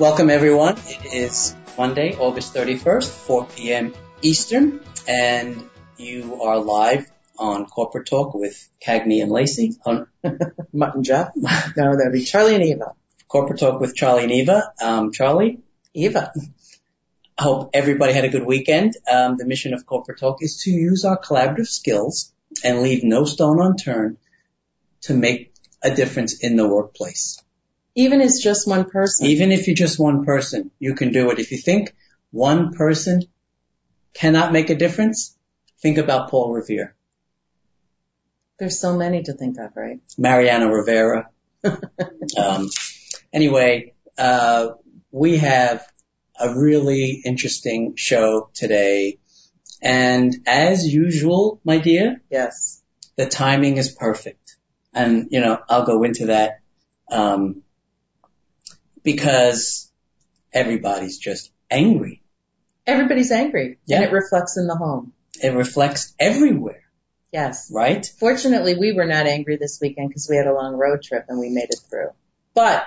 Welcome everyone. It is Monday, August 31st, 4 p.m. Eastern, and you are live on Corporate Talk with Cagney and Lacey on Mutt and Jeff. No, that'd be Charlie and Eva. Corporate Talk with Charlie and Eva. Um, Charlie, Eva. I hope everybody had a good weekend. Um, the mission of Corporate Talk is to use our collaborative skills and leave no stone unturned to make a difference in the workplace. Even as just one person. Even if you're just one person, you can do it. If you think one person cannot make a difference, think about Paul Revere. There's so many to think of, right? Mariano Rivera. um, anyway, uh, we have a really interesting show today. And as usual, my dear, Yes. the timing is perfect. And, you know, I'll go into that, um, because everybody's just angry. Everybody's angry. Yeah. And it reflects in the home. It reflects everywhere, Yes. right? Fortunately, we were not angry this weekend because we had a long road trip and we made it through. But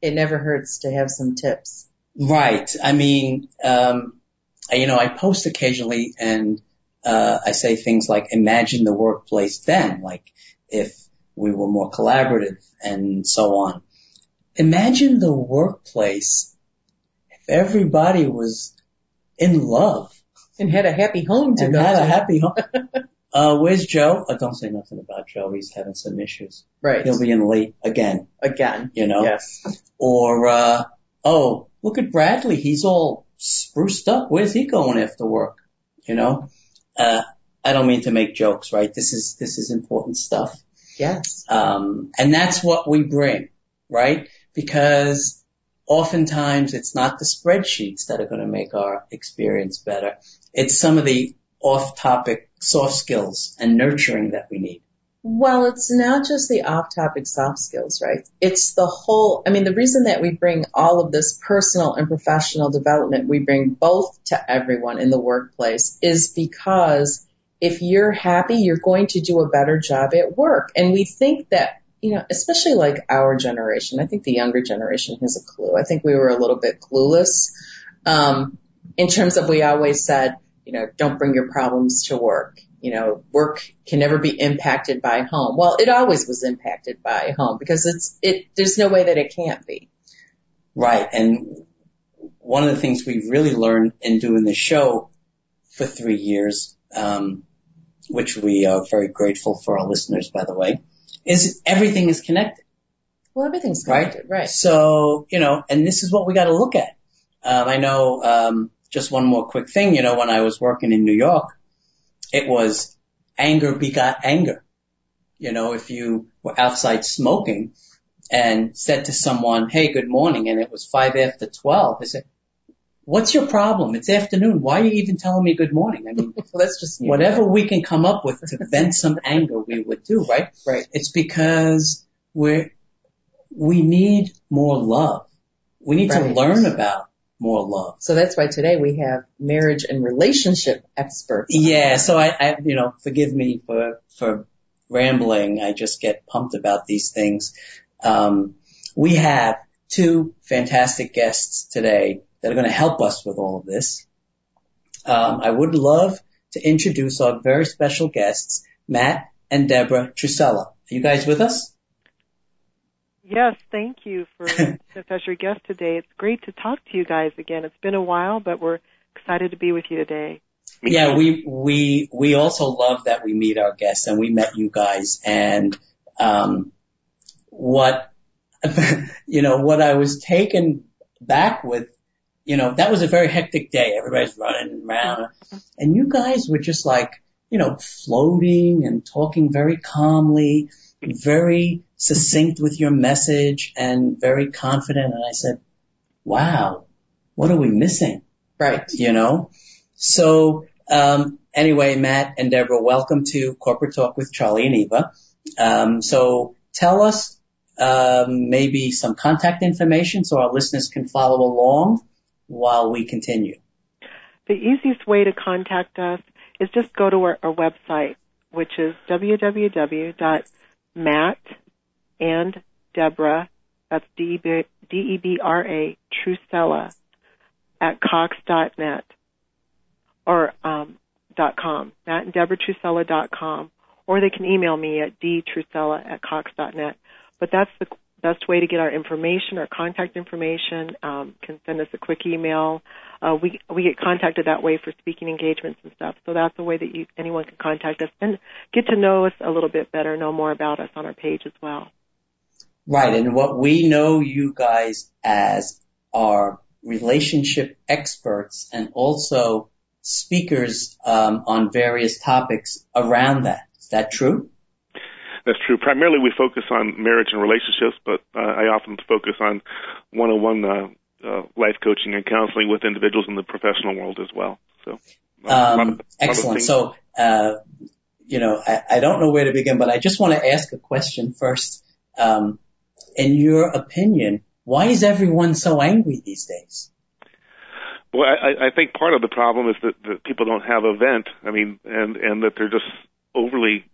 it never hurts to have some tips. Right. I mean, um, you know, I post occasionally and, uh, I say things like, imagine the workplace then, like if we were more collaborative and so on. Imagine the workplace if everybody was in love And had a happy home to and go had to. a happy home. uh, where's Joe? Oh, don't say nothing about Joe. He's having some issues. right. He'll be in late again, Again. you know? Yes. Or, uh, oh, look at Bradley. He's all spruced up. Where's he going after work? You know? Uh, I don't mean to make jokes, right? This is, this is important stuff. Yes. Um, and that's what we bring, right? Because oftentimes it's not the spreadsheets that are going to make our experience better. It's some of the off topic soft skills and nurturing that we need. Well, it's not just the off-topic soft skills, right? It's the whole, I mean, the reason that we bring all of this personal and professional development, we bring both to everyone in the workplace is because if you're happy, you're going to do a better job at work. And we think that, you know, especially like our generation, I think the younger generation has a clue. I think we were a little bit clueless, um, in terms of we always said, you know, don't bring your problems to work you know, work can never be impacted by home. Well, it always was impacted by home because it's, it, there's no way that it can't be. Right. And one of the things we really learned in doing this show for three years, um, which we are very grateful for our listeners, by the way, is everything is connected. Well, everything's connected, right? right. So, you know, and this is what we got to look at. Um, I know, um, just one more quick thing, you know, when I was working in New York, it was anger begot anger. You know, if you were outside smoking and said to someone, Hey, good morning. And it was five after 12. I said, what's your problem? It's afternoon. Why are you even telling me good morning? I mean, that's just whatever we can come up with to vent some anger, we would do, right? Right. It's because we're, we need more love. We need to learn about more love. So that's why today we have marriage and relationship experts. Yeah, so I, I, you know, forgive me for, for rambling. I just get pumped about these things. Um, we have two fantastic guests today that are going to help us with all of this. Um, I would love to introduce our very special guests, Matt and Deborah Trusella. Are you guys with us? Yes, thank you for as your guest today. It's great to talk to you guys again. It's been a while, but we're excited to be with you today. Yeah, we we we also love that we meet our guests, and we met you guys. And um, what you know, what I was taken back with, you know, that was a very hectic day. Everybody's running around, and you guys were just like, you know, floating and talking very calmly. very succinct with your message and very confident. And I said, wow, what are we missing? Right. You know? So, um, anyway, Matt and Deborah, welcome to Corporate Talk with Charlie and Eva. Um, so tell us, um, maybe some contact information so our listeners can follow along while we continue. The easiest way to contact us is just go to our, our website, which is www.matt and Deborah, that's D-E-B-R-A, Trusella, at cox.net or um, dot .com, Matt and Deborah Trusella dot com, or they can email me at dtrusella at cox.net. But that's the best way to get our information, our contact information. Um, can send us a quick email. Uh, we we get contacted that way for speaking engagements and stuff. So that's the way that you, anyone can contact us and get to know us a little bit better, know more about us on our page as well. Right, and what we know you guys as are relationship experts and also speakers um, on various topics around that. Is that true? That's true. Primarily, we focus on marriage and relationships, but uh, I often focus on one-on-one uh, uh, life coaching and counseling with individuals in the professional world as well. So, uh, um, excellent. So, uh, you know, I, I, don't know where to begin, but I just want to ask a question first. Um, in your opinion, why is everyone so angry these days? Well, I, I think part of the problem is that, that people don't have a vent. I mean, and and that they're just overly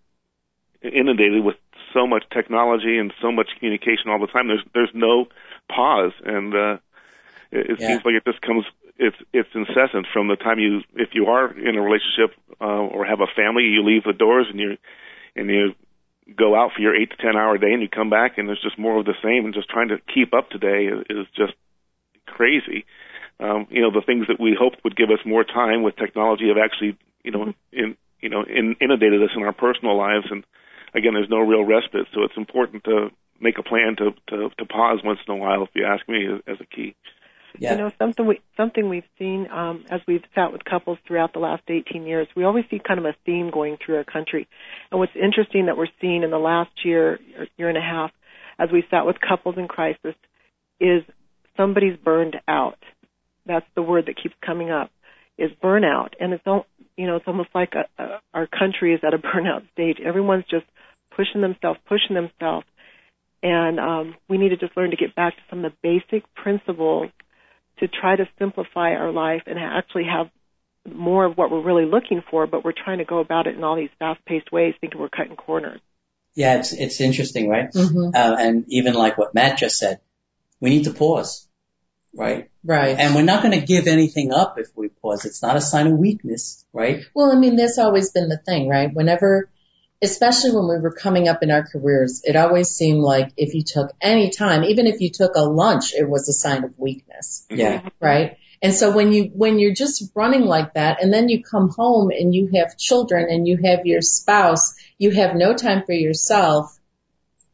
inundated with so much technology and so much communication all the time. There's there's no pause, and uh, it, it yeah. seems like it just comes. It's it's incessant from the time you if you are in a relationship uh, or have a family, you leave the doors and you and you go out for your eight to ten hour day, and you come back and there's just more of the same, and just trying to keep up today is, is just crazy. Um, you know, the things that we hoped would give us more time with technology have actually, you know, in you know, in, inundated us in our personal lives, and again, there's no real respite. So it's important to make a plan to to, to pause once in a while, if you ask me, as, as a key. Yeah. You know, something we something we've seen um, as we've sat with couples throughout the last 18 years. We always see kind of a theme going through our country, and what's interesting that we're seeing in the last year, year and a half, as we sat with couples in crisis, is somebody's burned out. That's the word that keeps coming up, is burnout, and it's all you know it's almost like a, a, our country is at a burnout stage. Everyone's just pushing themselves, pushing themselves. And um, we need to just learn to get back to some of the basic principles to try to simplify our life and actually have more of what we're really looking for, but we're trying to go about it in all these fast-paced ways, thinking we're cutting corners. Yeah, it's it's interesting, right? Mm-hmm. Uh, and even like what Matt just said, we need to pause, right? Right. And we're not going to give anything up if we pause. It's not a sign of weakness, right? Well, I mean, that's always been the thing, right? Whenever especially when we were coming up in our careers, it always seemed like if you took any time, even if you took a lunch, it was a sign of weakness. Yeah. Right. And so when you, when you're just running like that and then you come home and you have children and you have your spouse, you have no time for yourself.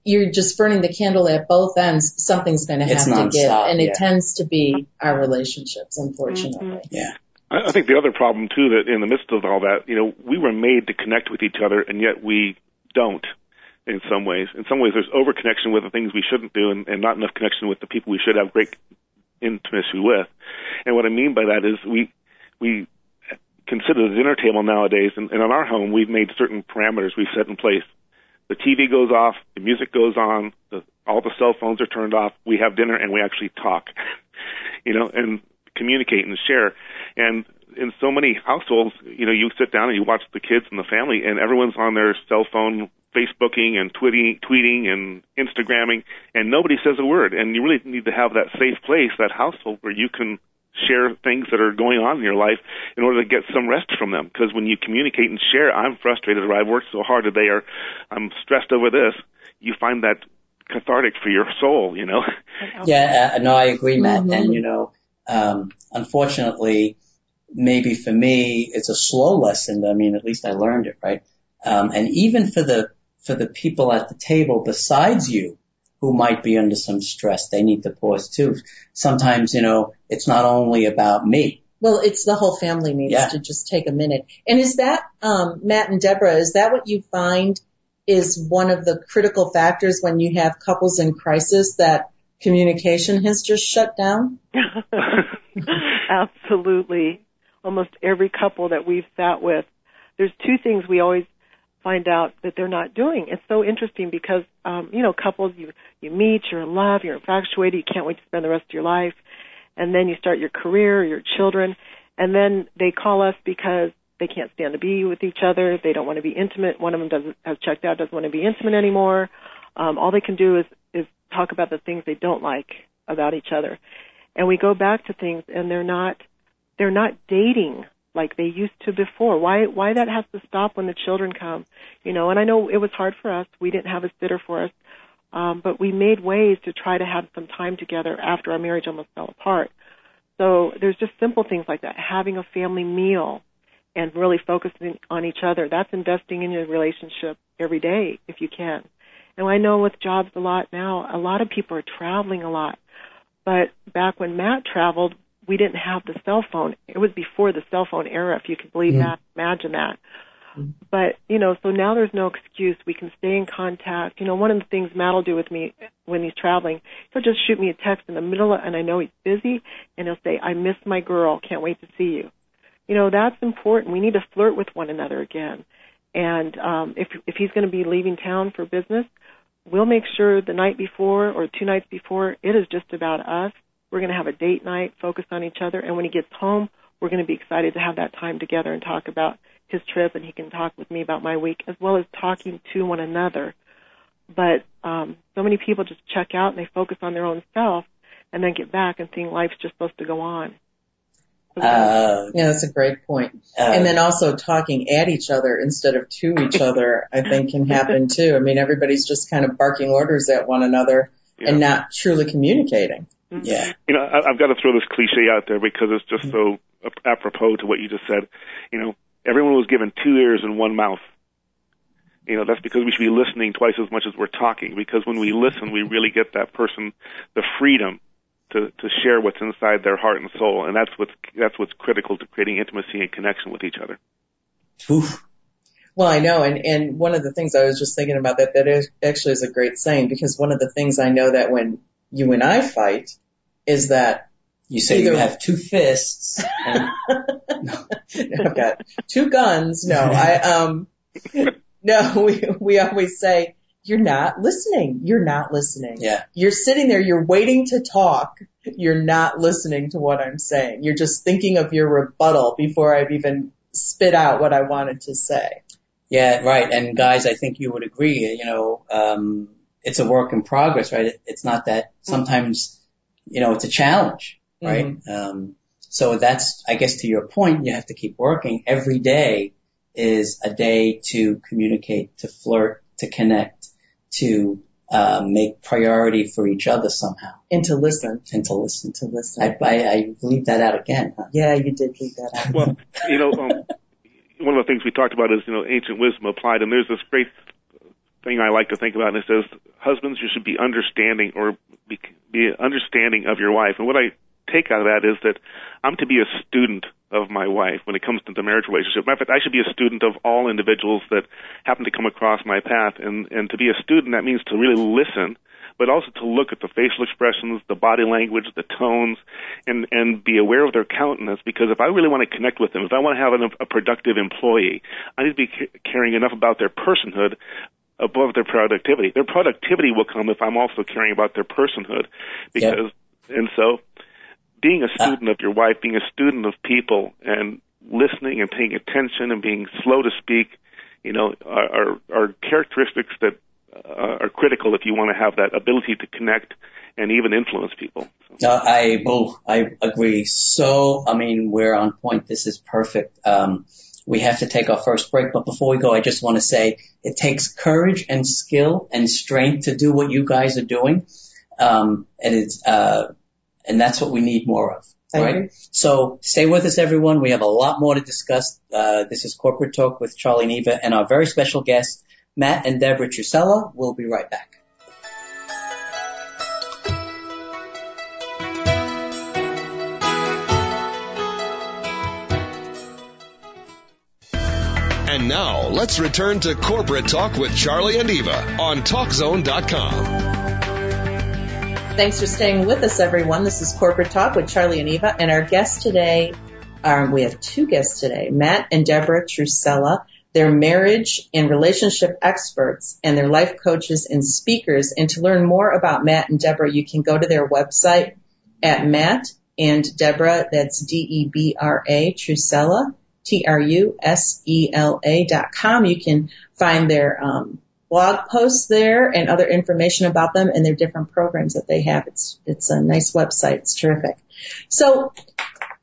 You're just burning the candle at both ends. Something's going to have to give. And it yeah. tends to be our relationships, unfortunately. Mm-hmm. Yeah. I think the other problem too that in the midst of all that, you know, we were made to connect with each other, and yet we don't. In some ways, in some ways, there's over connection with the things we shouldn't do, and, and not enough connection with the people we should have great intimacy with. And what I mean by that is we we consider the dinner table nowadays, and, and in our home, we've made certain parameters we've set in place. The TV goes off, the music goes on, the, all the cell phones are turned off. We have dinner and we actually talk, you know, and communicate and share. And in so many households, you know, you sit down and you watch the kids and the family, and everyone's on their cell phone, Facebooking and tweeting, tweeting and Instagramming, and nobody says a word. And you really need to have that safe place, that household where you can share things that are going on in your life in order to get some rest from them. Because when you communicate and share, I'm frustrated or I've worked so hard today or I'm stressed over this, you find that cathartic for your soul, you know? Yeah, uh, no, I agree, Matt. Mm-hmm. And, you know, um, unfortunately, maybe for me, it's a slow lesson. I mean, at least I learned it, right? Um, and even for the, for the people at the table besides you who might be under some stress, they need to pause too. Sometimes, you know, it's not only about me. Well, it's the whole family needs yeah. to just take a minute. And is that, um, Matt and Deborah, is that what you find is one of the critical factors when you have couples in crisis that communication has just shut down? Absolutely. Almost every couple that we've sat with, there's two things we always find out that they're not doing. It's so interesting because, um, you know, couples, you, you meet, you're in love, you're infatuated, you can't wait to spend the rest of your life, and then you start your career, your children, and then they call us because they can't stand to be with each other. They don't want to be intimate. One of them doesn't has checked out, doesn't want to be intimate anymore. Um, all they can do is is talk about the things they don't like about each other, and we go back to things, and they're not they're not dating like they used to before. Why why that has to stop when the children come, you know? And I know it was hard for us. We didn't have a sitter for us, um, but we made ways to try to have some time together after our marriage almost fell apart. So there's just simple things like that. Having a family meal and really focusing on each other. That's investing in your relationship every day if you can. And I know with jobs a lot now, a lot of people are traveling a lot. But back when Matt traveled, we didn't have the cell phone. It was before the cell phone era, if you can believe mm that, imagine that. mm But, you know, so now there's no excuse. We can stay in contact. You know, one of the things Matt will do with me when he's traveling, he'll just shoot me a text in the middle of, and I know he's busy, and he'll say, I miss my girl. Can't wait to see you you know that's important. We need to flirt with one another again. And um, if if he's going to be leaving town for business, we'll make sure the night before or two nights before it is just about us. We're going to have a date night, focus on each other, and when he gets home, we're going to be excited to have that time together and talk about his trip, and he can talk with me about my week as well as talking to one another. But um, so many people just check out and they focus on their own self, and then get back and think life's just supposed to go on. Uh, yeah, that's a great point. Uh, and then also talking at each other instead of to each other, I think can happen too. I mean, everybody's just kind of barking orders at one another yeah. and not truly communicating. Mm-hmm. Yeah. You know, I, I've got to throw this cliche out there because it's just so apropos to what you just said. You know, everyone was given two ears and one mouth. You know, that's because we should be listening twice as much as we're talking because when we listen, we really get that person the freedom to, to share what's inside their heart and soul, and that's what's that's what's critical to creating intimacy and connection with each other. Oof. Well, I know, and and one of the things I was just thinking about that that is, actually is a great saying because one of the things I know that when you and I fight is that you say either, you have two fists. And, no. I've got two guns. No, I um no we we always say you're not listening. You're not listening. Yeah. You're sitting there, you're waiting to talk. You're not listening to what I'm saying. You're just thinking of your rebuttal before I've even spit out what I wanted to say. Yeah, right. And guys, I think you would agree, you know, um, it's a work in progress, right? It's not that sometimes, you know, it's a challenge, right? Mm-hmm. Um, so that's, I guess to your point, you have to keep working. Every day is a day to communicate, to flirt, to connect, to uh, make priority for each other somehow. And to listen. And to listen. To listen. I, I, I leave that out again. Huh? Yeah, you did leave that out. Well, you know, um, one of the things we talked about is, you know, ancient wisdom applied, and there's this great thing I like to think about, and it says, husbands, you should be understanding or be, be understanding of your wife. And what I take out of that is that I'm to be a student of my wife when it comes to the marriage relationship. Matter of fact, I should be a student of all individuals that happen to come across my path. And, and to be a student, that means to really listen, but also to look at the facial expressions, the body language, the tones, and, and be aware of their countenance. Because if I really want to connect with them, if I want to have an, a productive employee, I need to be caring enough about their personhood above their productivity. Their productivity will come if I'm also caring about their personhood. Because, and so, being a student of your wife, being a student of people, and listening and paying attention and being slow to speak, you know, are are, are characteristics that uh, are critical if you want to have that ability to connect and even influence people. So. Uh, I well, I agree. So, I mean, we're on point. This is perfect. Um, we have to take our first break, but before we go, I just want to say it takes courage and skill and strength to do what you guys are doing. Um, and it's, uh, and that's what we need more of. Right. So stay with us, everyone. We have a lot more to discuss. Uh, this is Corporate Talk with Charlie and Eva and our very special guests, Matt and Deborah Trusella. We'll be right back. And And now let's return to corporate talk with Charlie and Eva on TalkZone.com. Thanks for staying with us, everyone. This is Corporate Talk with Charlie and Eva, and our guests today are, we have two guests today, Matt and Deborah Trusella. They're marriage and relationship experts and they're life coaches and speakers. And to learn more about Matt and Deborah, you can go to their website at Matt and Deborah, that's D-E-B-R-A, Trusella, T-R-U-S-E-L-A dot com. You can find their um, blog posts there and other information about them and their different programs that they have. It's, it's a nice website. It's terrific. So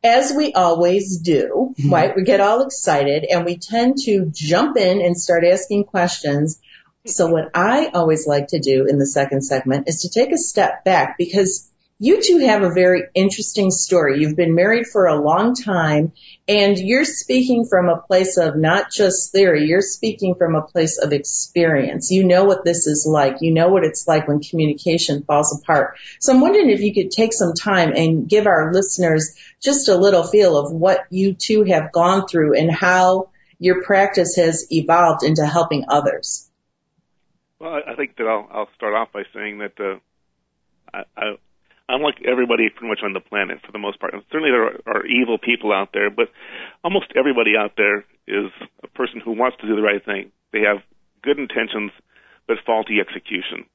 as we always do, mm-hmm. right? We get all excited and we tend to jump in and start asking questions. So what I always like to do in the second segment is to take a step back because you two have a very interesting story. You've been married for a long time and you're speaking from a place of not just theory, you're speaking from a place of experience. You know what this is like. You know what it's like when communication falls apart. So I'm wondering if you could take some time and give our listeners just a little feel of what you two have gone through and how your practice has evolved into helping others. Well, I think that I'll, I'll start off by saying that uh, I, I I'm like everybody pretty much on the planet for the most part. And certainly there are, are evil people out there, but almost everybody out there is a person who wants to do the right thing. They have good intentions, but faulty execution.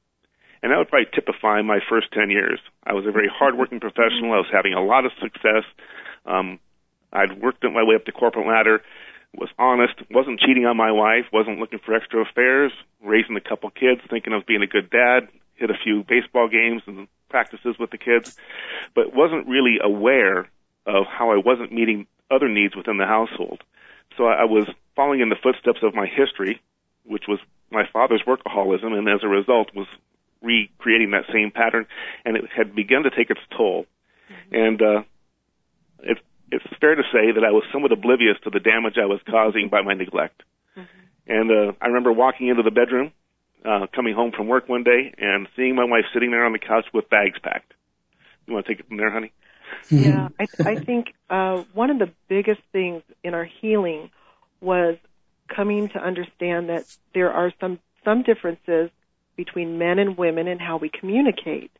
And that would probably typify my first 10 years. I was a very hardworking professional. I was having a lot of success. Um, I'd worked my way up the corporate ladder, was honest, wasn't cheating on my wife, wasn't looking for extra affairs, raising a couple kids, thinking of being a good dad, hit a few baseball games and practices with the kids, but wasn't really aware of how I wasn't meeting other needs within the household. So I was following in the footsteps of my history, which was my father's workaholism, and as a result was recreating that same pattern, and it had begun to take its toll. Mm-hmm. And uh, it's it's fair to say that I was somewhat oblivious to the damage I was causing by my neglect. Mm-hmm. And uh, I remember walking into the bedroom uh, coming home from work one day and seeing my wife sitting there on the couch with bags packed. You want to take it from there, honey? Yeah, I, I think uh, one of the biggest things in our healing was coming to understand that there are some some differences between men and women in how we communicate.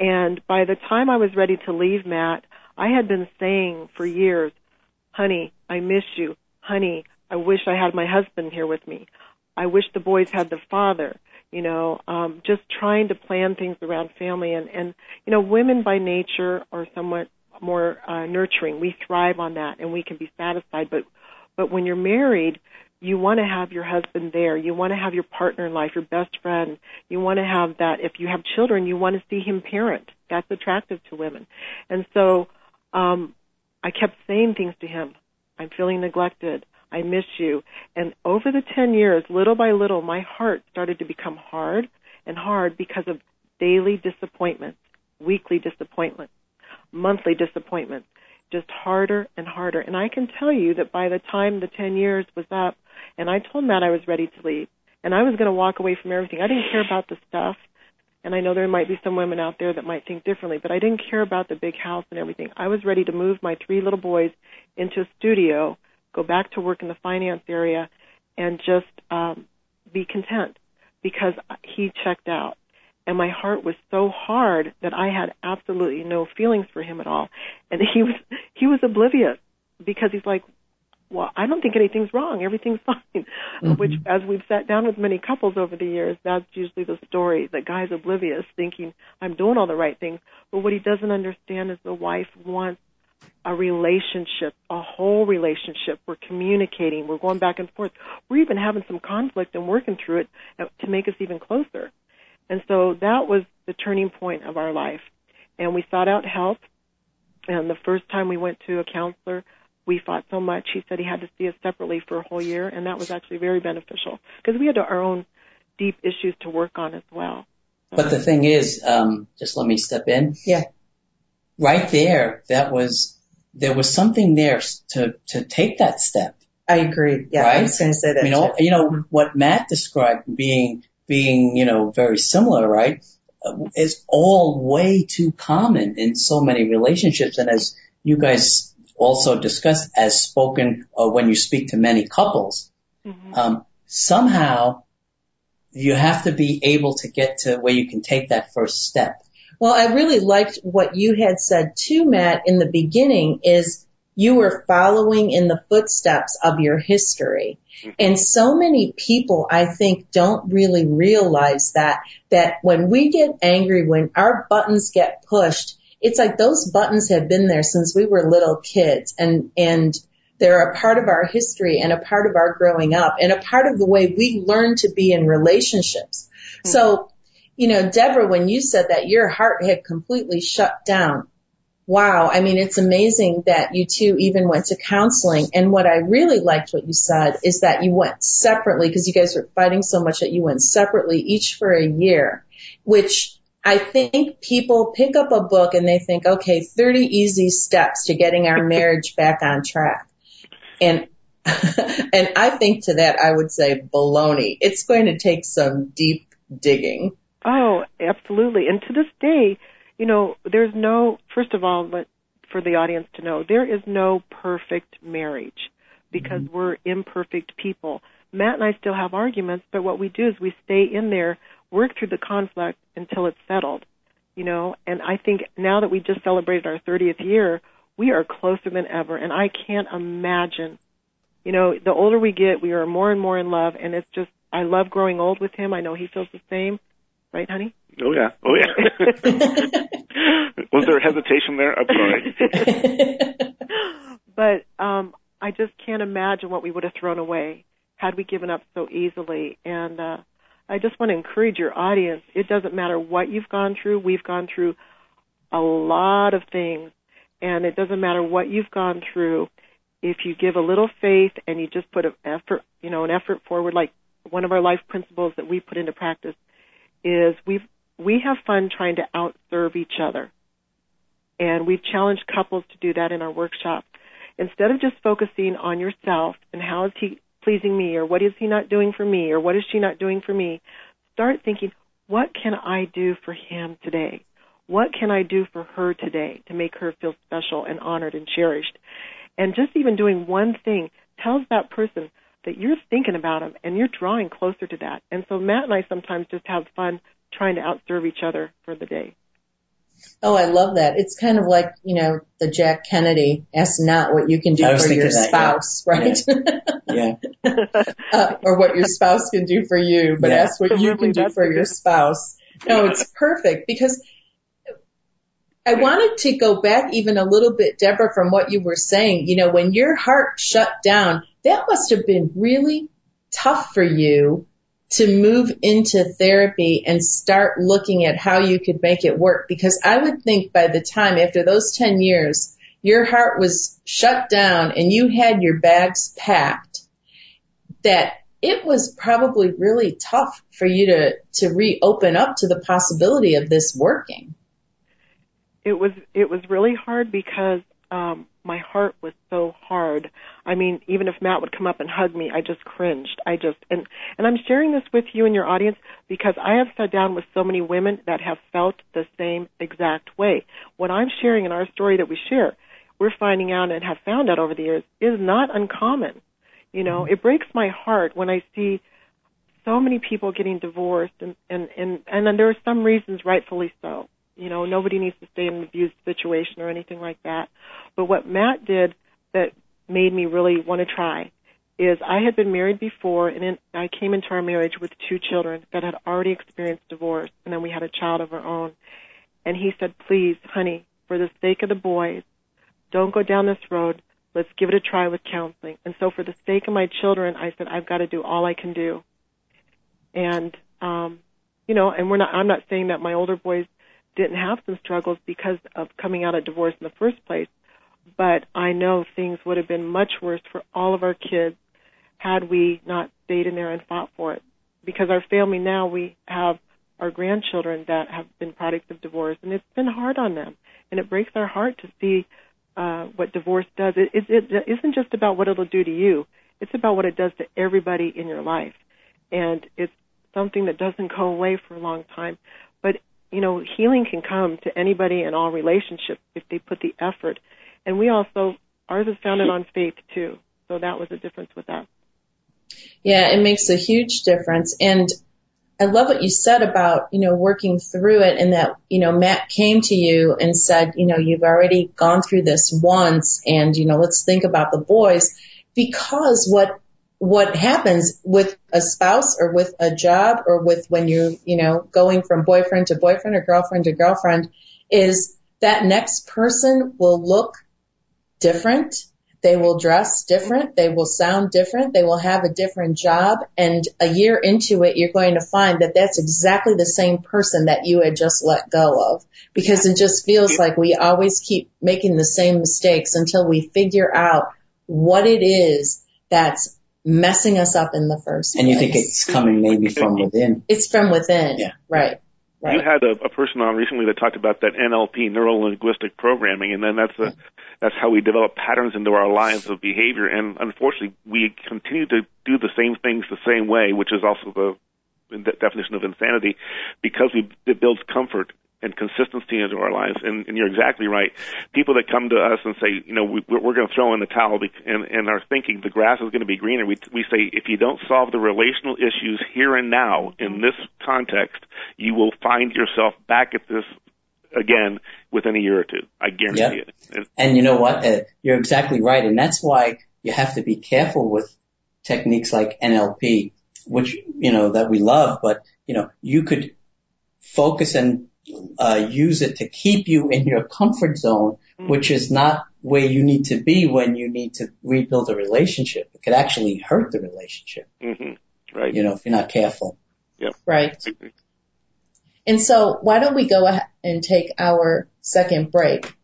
And by the time I was ready to leave Matt, I had been saying for years, "Honey, I miss you. Honey, I wish I had my husband here with me. I wish the boys had the father. You know, um, just trying to plan things around family and and you know, women by nature are somewhat more uh, nurturing. We thrive on that, and we can be satisfied. But but when you're married, you want to have your husband there. You want to have your partner in life, your best friend. You want to have that. If you have children, you want to see him parent. That's attractive to women. And so, um, I kept saying things to him. I'm feeling neglected. I miss you. And over the 10 years, little by little, my heart started to become hard and hard because of daily disappointments, weekly disappointments, monthly disappointments, just harder and harder. And I can tell you that by the time the 10 years was up and I told Matt I was ready to leave and I was going to walk away from everything, I didn't care about the stuff. And I know there might be some women out there that might think differently, but I didn't care about the big house and everything. I was ready to move my three little boys into a studio go back to work in the finance area, and just um, be content because he checked out. And my heart was so hard that I had absolutely no feelings for him at all. And he was he was oblivious because he's like, well, I don't think anything's wrong. Everything's fine. Mm-hmm. Which, as we've sat down with many couples over the years, that's usually the story. The guy's oblivious, thinking I'm doing all the right things. But what he doesn't understand is the wife wants a relationship, a whole relationship. We're communicating. We're going back and forth. We're even having some conflict and working through it to make us even closer. And so that was the turning point of our life. And we sought out help. And the first time we went to a counselor, we fought so much. He said he had to see us separately for a whole year, and that was actually very beneficial because we had our own deep issues to work on as well. But the thing is, um, just let me step in. Yeah right there, that was, there was something there to, to take that step. I agree. Yeah, right? I was going to say that. You know, you know what Matt described being being you know very similar, right? Is all way too common in so many relationships, and as you guys also discussed, as spoken uh, when you speak to many couples, Mm-hmm. Um, somehow you have to be able to get to where you can take that first step. Well, I really liked what you had said too, Matt, in the beginning is you were following in the footsteps of your history. And so many people, I think, don't really realize that, that when we get angry, when our buttons get pushed, it's like those buttons have been there since we were little kids and, and they're a part of our history and a part of our growing up and a part of the way we learn to be in relationships. Mm-hmm. So, you know, Deborah, when you said that your heart had completely shut down, wow. I mean, it's amazing that you two even went to counseling. And what I really liked what you said is that you went separately because you guys were fighting so much that you went separately each for a year, which I think people pick up a book and they think, okay, 30 easy steps to getting our marriage back on track. And and I think to that I would say baloney. It's going to take some deep digging. Oh, absolutely. And to this day, you know, there's no first of all, let for the audience to know, there is no perfect marriage because mm-hmm. we're imperfect people. Matt and I still have arguments, but what we do is we stay in there, work through the conflict until it's settled. You know, and I think now that we just celebrated our 30th year, we are closer than ever, and I can't imagine. You know, the older we get, we are more and more in love, and it's just I love growing old with him. I know he feels the same, right, honey? Oh yeah, oh yeah. Was there hesitation there? I'm sorry. but um, I just can't imagine what we would have thrown away had we given up so easily. And uh, I just want to encourage your audience. It doesn't matter what you've gone through. We've gone through a lot of things and it doesn't matter what you've gone through. If you give a little faith and you just put an effort, you know, an effort forward, like one of our life principles that we put into practice is we we have fun trying to outserve each other, and we've challenged couples to do that in our workshop. Instead of just focusing on yourself and how is he pleasing me, or what is he not doing for me, or what is she not doing for me, start thinking, what can I do for him today? What can I do for her today to make her feel special and honored and cherished? And just even doing one thing tells that person that you're thinking about them and you're drawing closer to that. And so Matt and I sometimes just have fun trying to outserve each other for the day. Oh, I love that. It's kind of like, you know, the Jack Kennedy, ask not what you can do for your that, spouse, yeah. right? Yeah. yeah. uh, or what your spouse can do for you, but yeah. ask what you can do for your spouse. No, it's perfect because I wanted to go back even a little bit, Deborah, from what you were saying. You know, when your heart shut down, that must have been really tough for you to move into therapy and start looking at how you could make it work. Because I would think by the time after those 10 years, your heart was shut down and you had your bags packed, that it was probably really tough for you to, to reopen up to the possibility of this working it was it was really hard because um my heart was so hard. I mean, even if Matt would come up and hug me, I just cringed. I just and and I'm sharing this with you and your audience because I have sat down with so many women that have felt the same exact way. What I'm sharing in our story that we share, we're finding out and have found out over the years is not uncommon. You know, mm-hmm. it breaks my heart when I see so many people getting divorced and and and and then there are some reasons rightfully so you know, nobody needs to stay in an abused situation or anything like that. But what Matt did that made me really want to try is I had been married before and in, I came into our marriage with two children that had already experienced divorce and then we had a child of our own. And he said, please, honey, for the sake of the boys, don't go down this road. Let's give it a try with counseling. And so for the sake of my children, I said, I've got to do all I can do. And, um, you know, and we're not, I'm not saying that my older boys didn't have some struggles because of coming out of divorce in the first place. But I know things would have been much worse for all of our kids had we not stayed in there and fought for it. Because our family now, we have our grandchildren that have been products of divorce, and it's been hard on them. And it breaks our heart to see uh, what divorce does. It, it, it isn't just about what it'll do to you; it's about what it does to everybody in your life, and it's something that doesn't go away for a long time. But you know, healing can come to anybody in all relationships if they put the effort. And we also, ours is founded on faith too. So that was a difference with us. Yeah, it makes a huge difference. And I love what you said about, you know, working through it and that, you know, Matt came to you and said, you know, you've already gone through this once and, you know, let's think about the boys because what, what happens with a spouse or with a job or with when you're, you know, going from boyfriend to boyfriend or girlfriend to girlfriend is that next person will look different they will dress different. They will sound different. They will have a different job. And a year into it, you're going to find that that's exactly the same person that you had just let go of because it just feels like we always keep making the same mistakes until we figure out what it is that's messing us up in the first And place. you think it's coming maybe from within. it's from within. Yeah. Right. Right. You had a, a person on recently that talked about that NLP, neuro linguistic programming, and then that's a, that's how we develop patterns into our lives of behavior. And unfortunately, we continue to do the same things the same way, which is also the, the definition of insanity, because we it builds comfort and consistency into our lives. And, and you're exactly right. People that come to us and say, you know, we, we're going to throw in the towel and, and are thinking the grass is going to be greener. We, we say, if you don't solve the relational issues here and now in this context, you will find yourself back at this again within a year or two. I guarantee Yeah. it. And And you know what? Uh, you're exactly right. And that's why you have to be careful with techniques like NLP, which, you know, that we love, but, you know, you could focus and uh, use it to keep you in your comfort zone, which is not where you need to be when you need to rebuild a relationship. It could actually hurt the relationship, hmm Right. you know, if you're not careful. Yep. Right. And so why don't we go ahead and take our second break?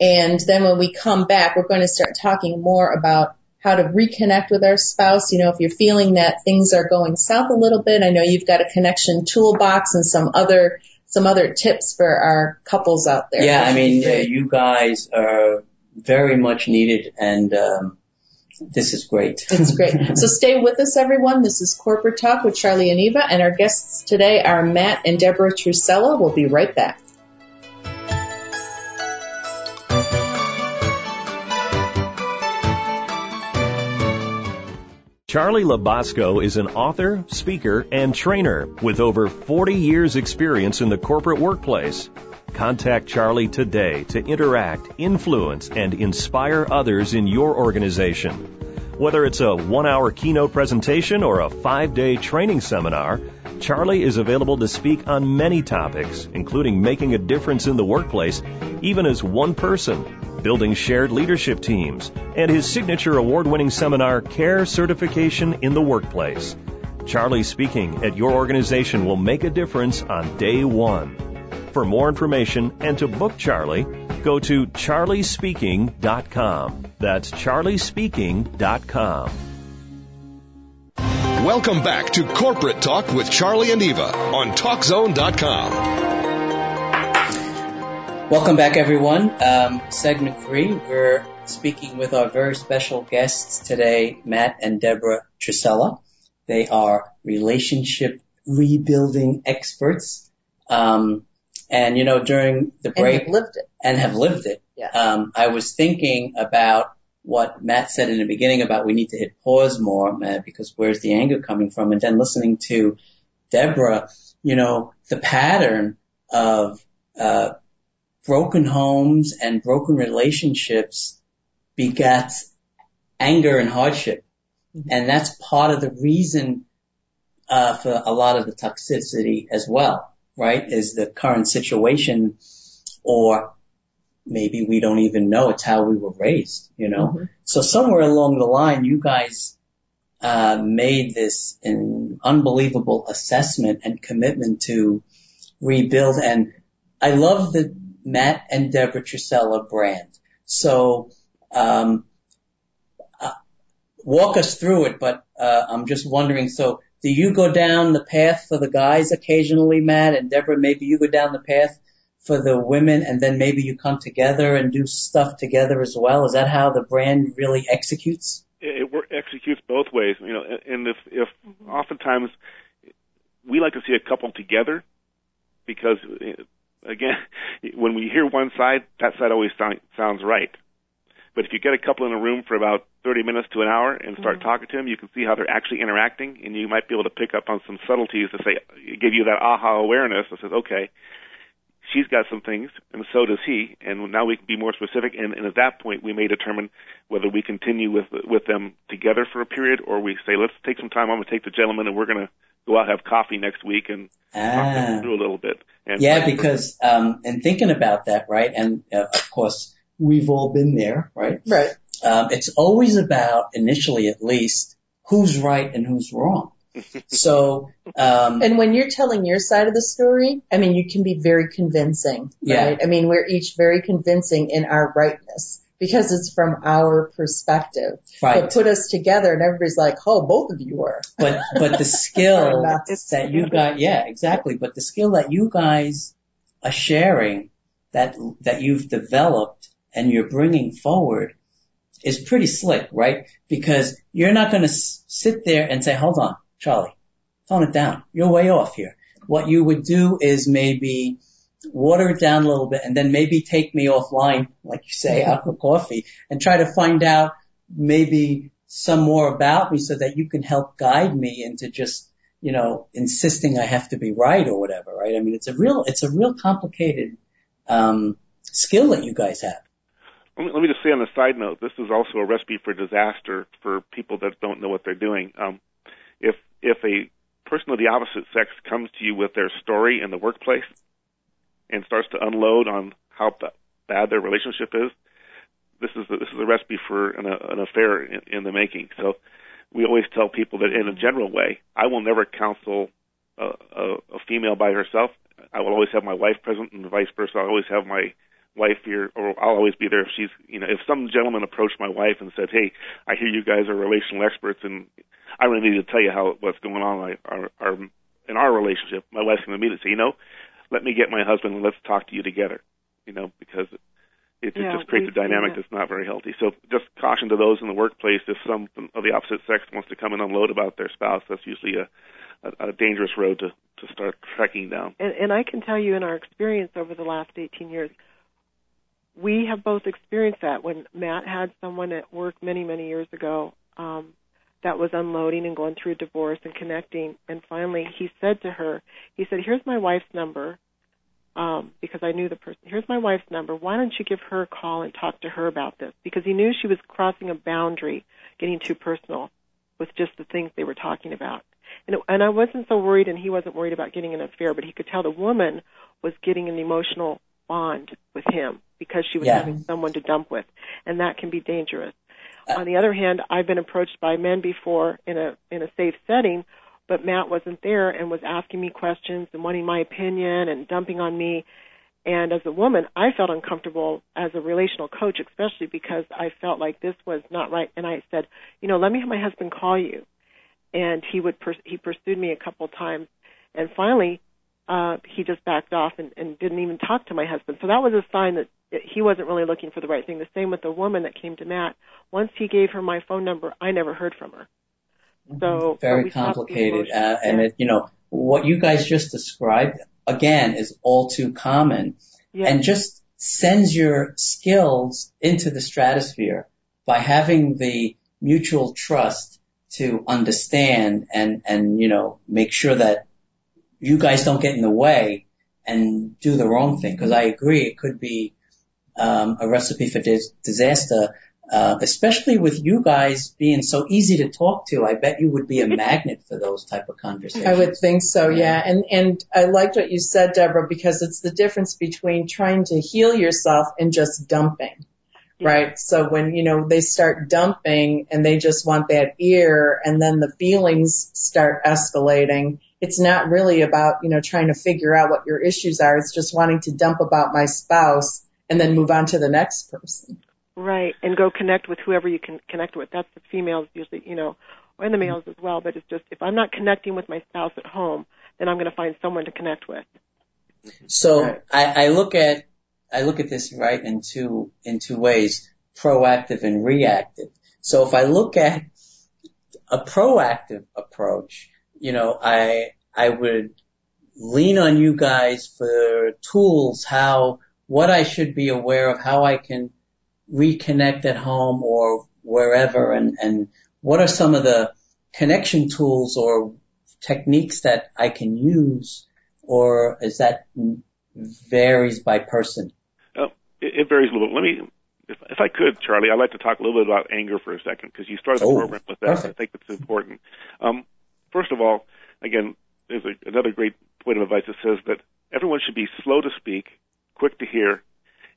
And then when we come back, we're going to start talking more about how to reconnect with our spouse. You know, if you're feeling that things are going south a little bit, I know you've got a connection toolbox and some other, some other tips for our couples out there. Yeah, I mean, uh, you guys are very much needed and, um, this is great. It's great. So stay with us, everyone. This is Corporate Talk with Charlie and Eva, and our guests today are Matt and Deborah Trusella. We'll be right back. Charlie Labasco is an author, speaker, and trainer with over 40 years experience in the corporate workplace. Contact Charlie today to interact, influence, and inspire others in your organization. Whether it's a one hour keynote presentation or a five day training seminar, Charlie is available to speak on many topics, including making a difference in the workplace, even as one person, building shared leadership teams, and his signature award winning seminar, Care Certification in the Workplace. Charlie speaking at your organization will make a difference on day one. For more information and to book Charlie, go to charliespeaking.com. That's charliespeaking.com. Welcome back to Corporate Talk with Charlie and Eva on TalkZone.com. Welcome back, everyone. Um, segment three, we're speaking with our very special guests today, Matt and Deborah Trusella. They are relationship rebuilding experts. Um, and you know, during the And break have lived it. and have lived it, Yeah. um, I was thinking about what Matt said in the beginning about we need to hit pause more, Matt, because where's the anger coming from? And then listening to Deborah, you know, the pattern of, uh, broken homes and broken relationships begets anger and hardship. And that's part of the reason, uh, for a lot of the toxicity as well, right? Is the current situation or maybe we don't even know it's how we were raised, you know? Mhm. So somewhere along the line, you guys, uh, made this an unbelievable assessment and commitment to rebuild. And I love the Matt and Deborah Trusella brand. So, um, uh, walk us through it, but, uh, I'm just wondering, so do you go down the path for the guys occasionally, Matt and Deborah? Maybe you go down the path for the women and then maybe you come together and do stuff together as well. Is that how the brand really executes? it, it executes both ways. You know, and if if oftentimes we like to see a couple together because uh, again, when we hear one side, that side always sound, sounds right. But if you get a couple in a room for about 30 minutes to an hour and start Mm-hmm. talking to them, you can see how they're actually interacting, and you might be able to pick up on some subtleties to say, give you that aha awareness that says, okay, she's got some things, and so does he, and now we can be more specific. And, and at that point, we may determine whether we continue with with them together for a period, or we say, let's take some time. I'm going to take the gentleman, and we're going to go out and have coffee next week and talk Ah. them through a little bit. And Yeah, because um, and thinking about that, right? And uh, of course, we've all been there, right? Right. Um, it's always about initially, at least, who's right and who's wrong. So, um, And when you're telling your side of the story, I mean, you can be very convincing, Yeah. right? I mean, we're each very convincing in our rightness because it's from our perspective. right. But put us together and everybody's like, oh, both of you are. but but the skill that you got yeah exactly but the skill that you guys are sharing that that you've developed and you're bringing forward is pretty slick right because you're not going to s- sit there and say hold on charlie tone it down you're way off here what you would do is maybe water it down a little bit and then maybe take me offline like you say out for coffee and try to find out maybe some more about me so that you can help guide me into just, you know, insisting I have to be right or whatever, right? I mean, it's a real, it's a real complicated, um, skill that you guys have. Let me, let me just say on a side note, this is also a recipe for disaster for people that don't know what they're doing. Um, if if a person of the opposite sex comes to you with their story in the workplace and starts to unload on how bad their relationship is, this is a, this is a recipe for an, uh, an affair in, in the making. So we always tell people that in a general way, I will never counsel a, a, a female by herself. I will always have my wife present, and vice versa. I'll always have my wife here, or I'll always be there if she's, you know, if some gentleman approached my wife and said, "Hey, I hear you guys are relational experts, and I really need to tell you how what's going on like, our, our, in our relationship," my wife's going to immediately say, "You know, let me get my husband and let's talk to you together," you know, because it, it Yeah, just creates a dynamic that's not very healthy. So just caution to those in the workplace: if some of the opposite sex wants to come and unload about their spouse, that's usually a a, a dangerous road to to start trekking down. And, and I can tell you in our experience over the last 18 years, we have both experienced that when Matt had someone at work many, many years ago um, that was unloading and going through divorce and connecting. And finally, he said to her, he said, "Here's my wife's number." Um, because I knew the person. Here's my wife's number. Why don't you give her a call and talk to her about this? Because he knew she was crossing a boundary, getting too personal with just the things they were talking about. And, it, and I wasn't so worried, and he wasn't worried about getting an affair, but he could tell the woman was getting an emotional bond with him because she was Yeah. having someone to dump with, and that can be dangerous. Uh, On the other hand, I've been approached by men before in a in a safe setting, but Matt wasn't there and was asking me questions and wanting my opinion and dumping on me. And as a woman, I felt uncomfortable as a relational coach, especially because I felt like this was not right. And I said, you know, let me have my husband call you. And he would pers- he pursued me a couple times, and finally, uh, he just backed off and, and didn't even talk to my husband. So that was a sign that he wasn't really looking for the right thing. The same with the woman that came to Matt. Once he gave her my phone number, I never heard from her. So Mm-hmm. Very stopped the complicated. Uh, and it, you know, what you guys just described again is all too common yeah. and just sends your skills into the stratosphere by having the mutual trust to understand and, and, you know, make sure that you guys don't get in the way and do the wrong thing. Cause I agree, it could be, um, a recipe for dis- disaster. Uh, especially with you guys being so easy to talk to, I bet you would be a magnet for those type of conversations. I would think so, yeah. And and I liked what you said, Deborah, because it's the difference between trying to heal yourself and just dumping. Right? So when, you know, they start dumping and they just want that ear and then the feelings start escalating, it's not really about, you know, trying to figure out what your issues are. It's just wanting to dump about my spouse and then move on to the next person. Right, and go connect with whoever you can connect with. That's the females usually, you know, and the males as well. But it's just if I'm not connecting with my spouse at home, then I'm going to find someone to connect with. So Right. I, I look at I look at this right in two in two ways: proactive and reactive. So if I look at a proactive approach, you know, I I would lean on you guys for tools how what I should be aware of, how I can reconnect at home or wherever and, and what are some of the connection tools or techniques that I can use or is that varies by person? Oh, it, it varies a little bit. Let me, if, if I could, Charlie, I'd like to talk a little bit about anger for a second because you started the Oh, program with that. perfect. I think it's important. Um, first of all, again, there's a, another great point of advice that says that everyone should be slow to speak, quick to hear,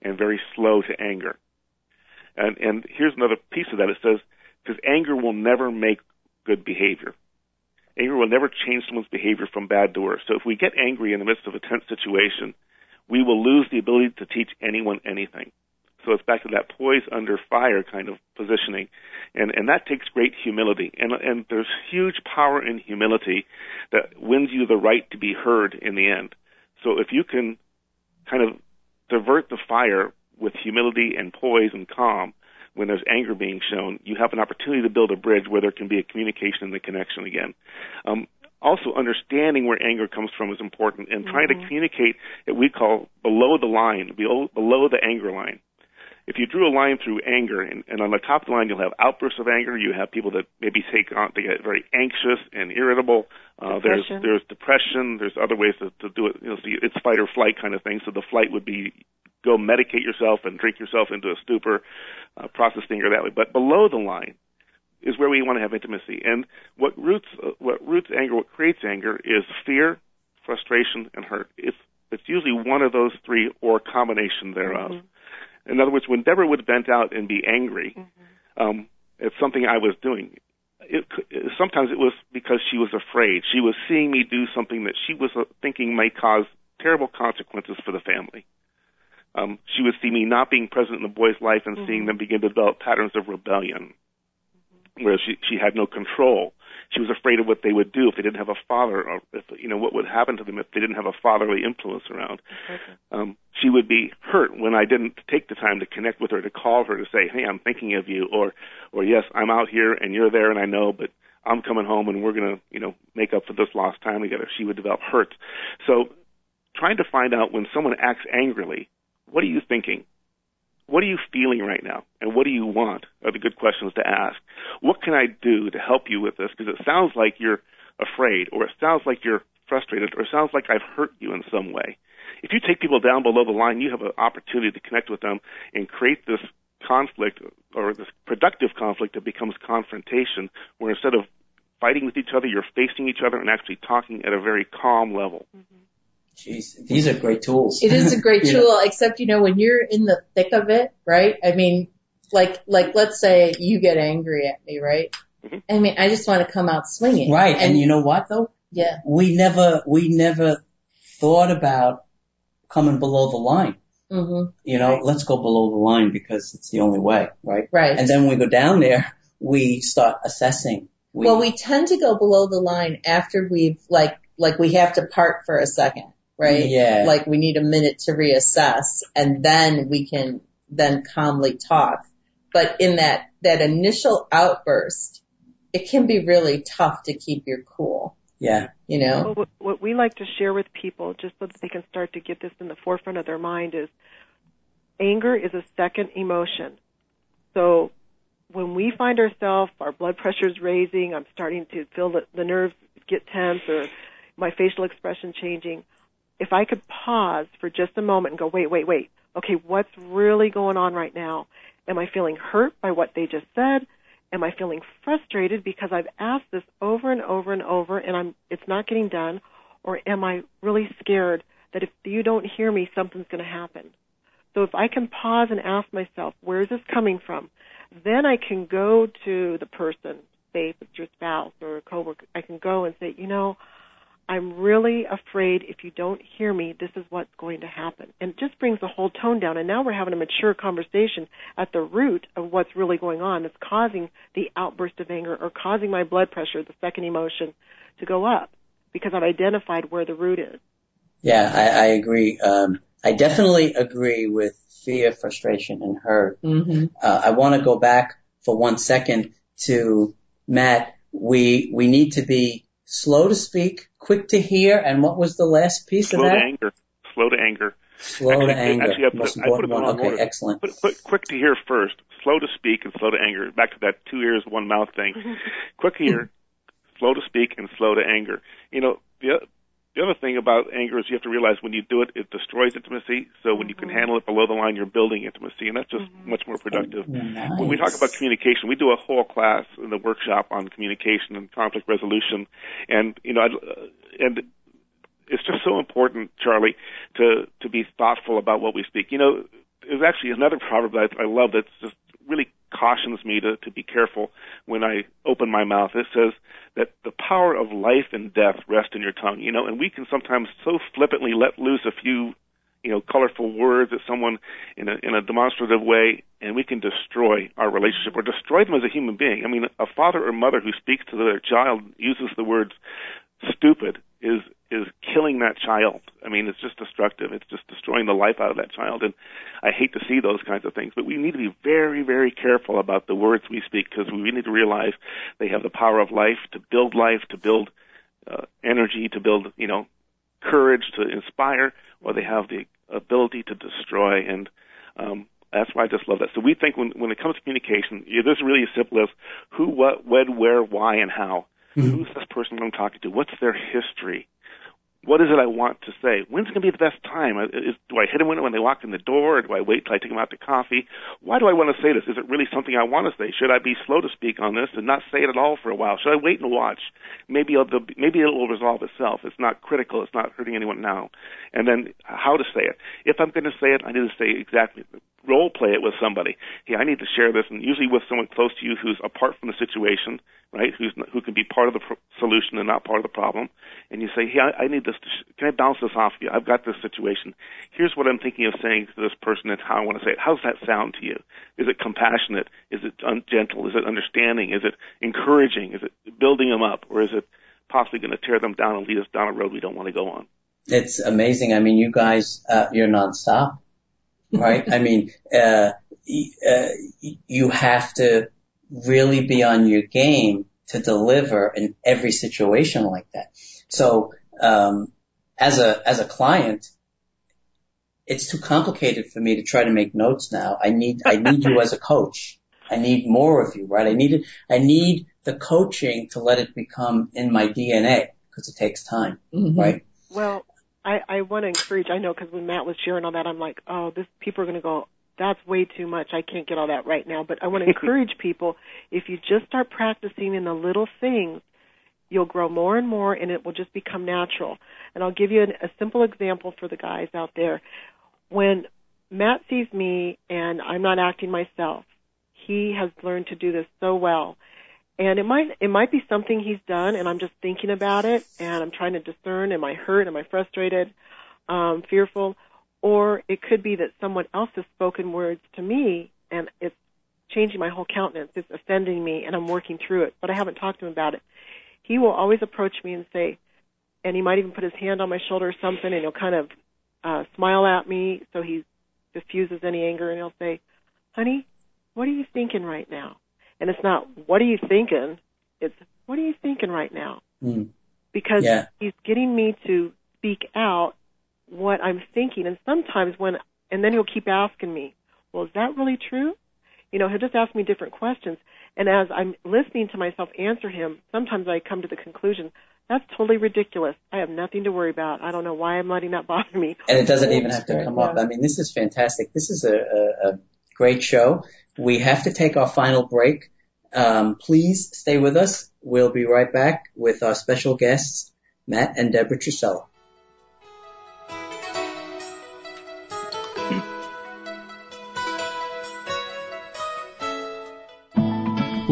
and very slow to anger. And, and here's another piece of that. It says, because anger will never make good behavior. Anger will never change someone's behavior from bad to worse. So if we get angry in the midst of a tense situation, we will lose the ability to teach anyone anything. So it's back to that poise under fire kind of positioning. And, and that takes great humility. And, and there's huge power in humility that wins you the right to be heard in the end. So if you can kind of divert the fire with humility and poise and calm when there's anger being shown, you have an opportunity to build a bridge where there can be a communication and a connection again. Um, also, understanding where anger comes from is important, and trying to communicate what we call below the line, below, below the anger line. If you drew a line through anger, and, and on the top of the line you'll have outbursts of anger, you have people that maybe take on, they get very anxious and irritable. Uh, there's Depression. there's depression. There's other ways to, to do it. You know, so it's fight or flight kind of thing. So the flight would be go medicate yourself and drink yourself into a stupor, uh, process anger that way. But below the line is where we want to have intimacy. And what roots uh, what roots anger, what creates anger, is fear, frustration, and hurt. It's it's usually one of those three or a combination thereof. In other words, when Deborah would vent out and be angry um, at something I was doing, it, sometimes it was because she was afraid. She was seeing me do something that she was uh, thinking might cause terrible consequences for the family. Um, she would see me not being present in the boy's life and seeing them begin to develop patterns of rebellion, where she she had no control. She was afraid of what they would do if they didn't have a father, or if you know what would happen to them if they didn't have a fatherly influence around. Um, she would be hurt when I didn't take the time to connect with her, to call her, to say, "Hey, I'm thinking of you," or, "Or yes, I'm out here and you're there and I know, but I'm coming home and we're gonna, you know, make up for this lost time together." She would develop hurt. So, trying to find out when someone acts angrily, what are you thinking? What are you feeling right now? And what do you want? Are the good questions to ask. What can I do to help you with this? Because it sounds like you're afraid, or it sounds like you're frustrated, or it sounds like I've hurt you in some way. If you take people down below the line, you have an opportunity to connect with them and create this conflict or this productive conflict that becomes confrontation, where instead of fighting with each other, you're facing each other and actually talking at a very calm level. Mm-hmm. Jeez, these are great tools. It is a great tool, except you know when you're in the thick of it, right? I mean, like like let's say you get angry at me, right? Mhm. I mean, I just want to come out swinging, Right, and you know what though? yeah, We never, we never thought about coming below the line. Mm-hmm. You know, let's go below the line because it's the only way, right? right. And then when we go down there, we start assessing. We, well, we tend to go below the line after we've like like we have to part for a second, right? Mm, yeah. Like we need a minute to reassess, and then we can then calmly talk. But in that that initial outburst, it can be really tough to keep your cool. yeah, You know. Well, what, what we like to share with people, just so that they can start to get this in the forefront of their mind, is anger is a second emotion. So when we find ourselves, our blood pressure is raising, I'm starting to feel the, the nerves get tense, or my facial expression changing. If I could pause for just a moment and go, wait, wait, wait. Okay, what's really going on right now? Am I feeling hurt by what they just said? Am I feeling frustrated because I've asked this over and over and over and I'm it's not getting done? Or am I really scared that if you don't hear me something's going to happen? So if I can pause and ask myself, where is this coming from? Then I can go to the person, say if it's your spouse or a coworker, I can go and say, you know, I'm really afraid if you don't hear me, this is what's going to happen. And it just brings the whole tone down. And now we're having a mature conversation at the root of what's really going on that's causing the outburst of anger or causing my blood pressure, the second emotion, to go up because I've identified where the root is. yeah, I, I agree. Um, I definitely agree with fear, frustration, and hurt. hmm Uh, I want to go back for one second to Matt. We we need to be slow to speak, quick to hear, and what was the last piece Slow of to that? anger. Slow to anger. Slow actually, to anger. Actually, I put, Most it, I put it important one. Okay, order. excellent. Put, put quick to hear first, slow to speak and slow to anger. Back to that two ears, one mouth thing. quick to hear, slow to speak, and slow to anger. You know, the, the other thing about anger is you have to realize when you do it, it destroys intimacy. So when you can handle it below the line, you're building intimacy, and that's just much more productive. Nice. When we talk about communication, we do a whole class in the workshop on communication and conflict resolution, and you know, I'd, uh, and it's just so important, Charlie, to to be thoughtful about what we speak. You know, there's actually another proverb that I love that's just really cautions me to to be careful when I open my mouth. It says that the power of life and death rest in your tongue. You know, and we can sometimes so flippantly let loose a few you know, colorful words at someone in a in a demonstrative way, and we can destroy our relationship or destroy them as a human being. I mean, a father or mother who speaks to their child uses the words stupid is is killing that child. I mean, it's just destructive. It's just destroying the life out of that child, and I hate to see those kinds of things. But we need to be very, very careful about the words we speak because we need to realize they have the power of life to build life, to build uh, energy, to build you know courage, to inspire, or they have the ability to destroy. And um, that's why I just love that. So we think when when it comes to communication, it is really as simple as who, what, when, where, why, and how. Who's this person I'm talking to? What's their history? What is it I want to say? When's going to be the best time? Uh, is, do I hit them when they walk in the door, or do I wait till I take them out to coffee? Why do I want to say this? Is it really something I want to say? Should I be slow to speak on this and not say it at all for a while? Should I wait and watch? Maybe it'll, maybe it will resolve itself. It's not critical. It's not hurting anyone now. And then uh, how to say it? If I'm going to say it, I need to say exactly role play it with somebody. Hey, I need to share this, and usually with someone close to you who's apart from the situation, right? Who's who can be part of the pro- solution and not part of the problem. And you say, hey, I, I need this. Sh- can I bounce this off you? I've got this situation. Here's what I'm thinking of saying to this person, and how I want to say it. How does that sound to you? Is it compassionate? Is it un- gentle? Is it understanding? Is it encouraging? Is it building them up, or is it possibly going to tear them down and lead us down a road we don't want to go on? It's amazing. I mean, you guys, uh, you're nonstop, right? I mean, uh, uh, you have to really be on your game to deliver in every situation like that. So, um, as a, as a client, it's too complicated for me to try to make notes now. I need, I need you as a coach. I need more of you, right? I need it, I need the coaching to let it become in my DNA because it takes time, Mm-hmm. right? Well, I, I want to encourage. I know because when Matt was sharing all that, I'm like, oh, this people are going to go. That's way too much. I can't get all that right now. But I want to encourage people. If you just start practicing in the little things, you'll grow more and more, and it will just become natural. And I'll give you an, a simple example for the guys out there. When Matt sees me and I'm not acting myself, he has learned to do this so well. And it might it might be something he's done, and I'm just thinking about it, and I'm trying to discern: am I hurt? Am I frustrated? Um, fearful? Or it could be that someone else has spoken words to me, and it's changing my whole countenance. It's offending me, and I'm working through it, but I haven't talked to him about it. He will always approach me and say, and he might even put his hand on my shoulder or something, and he'll kind of uh, smile at me, so he diffuses any anger, and he'll say, "Honey, what are you thinking right now?" And it's not, what are you thinking? It's, what are you thinking right now? Mm. Because Yeah. he's getting me to speak out what I'm thinking. And sometimes when, and then he'll keep asking me, well, is that really true? You know, he'll just ask me different questions. And as I'm listening to myself answer him, sometimes I come to the conclusion, that's totally ridiculous. I have nothing to worry about. I don't know why I'm letting that bother me. And it doesn't even have to come up. I mean, this is fantastic. This is a, a, a great show. We have to take our final break. Um, please stay with us. We'll be right back with our special guests, Matt and Deborah Trusella.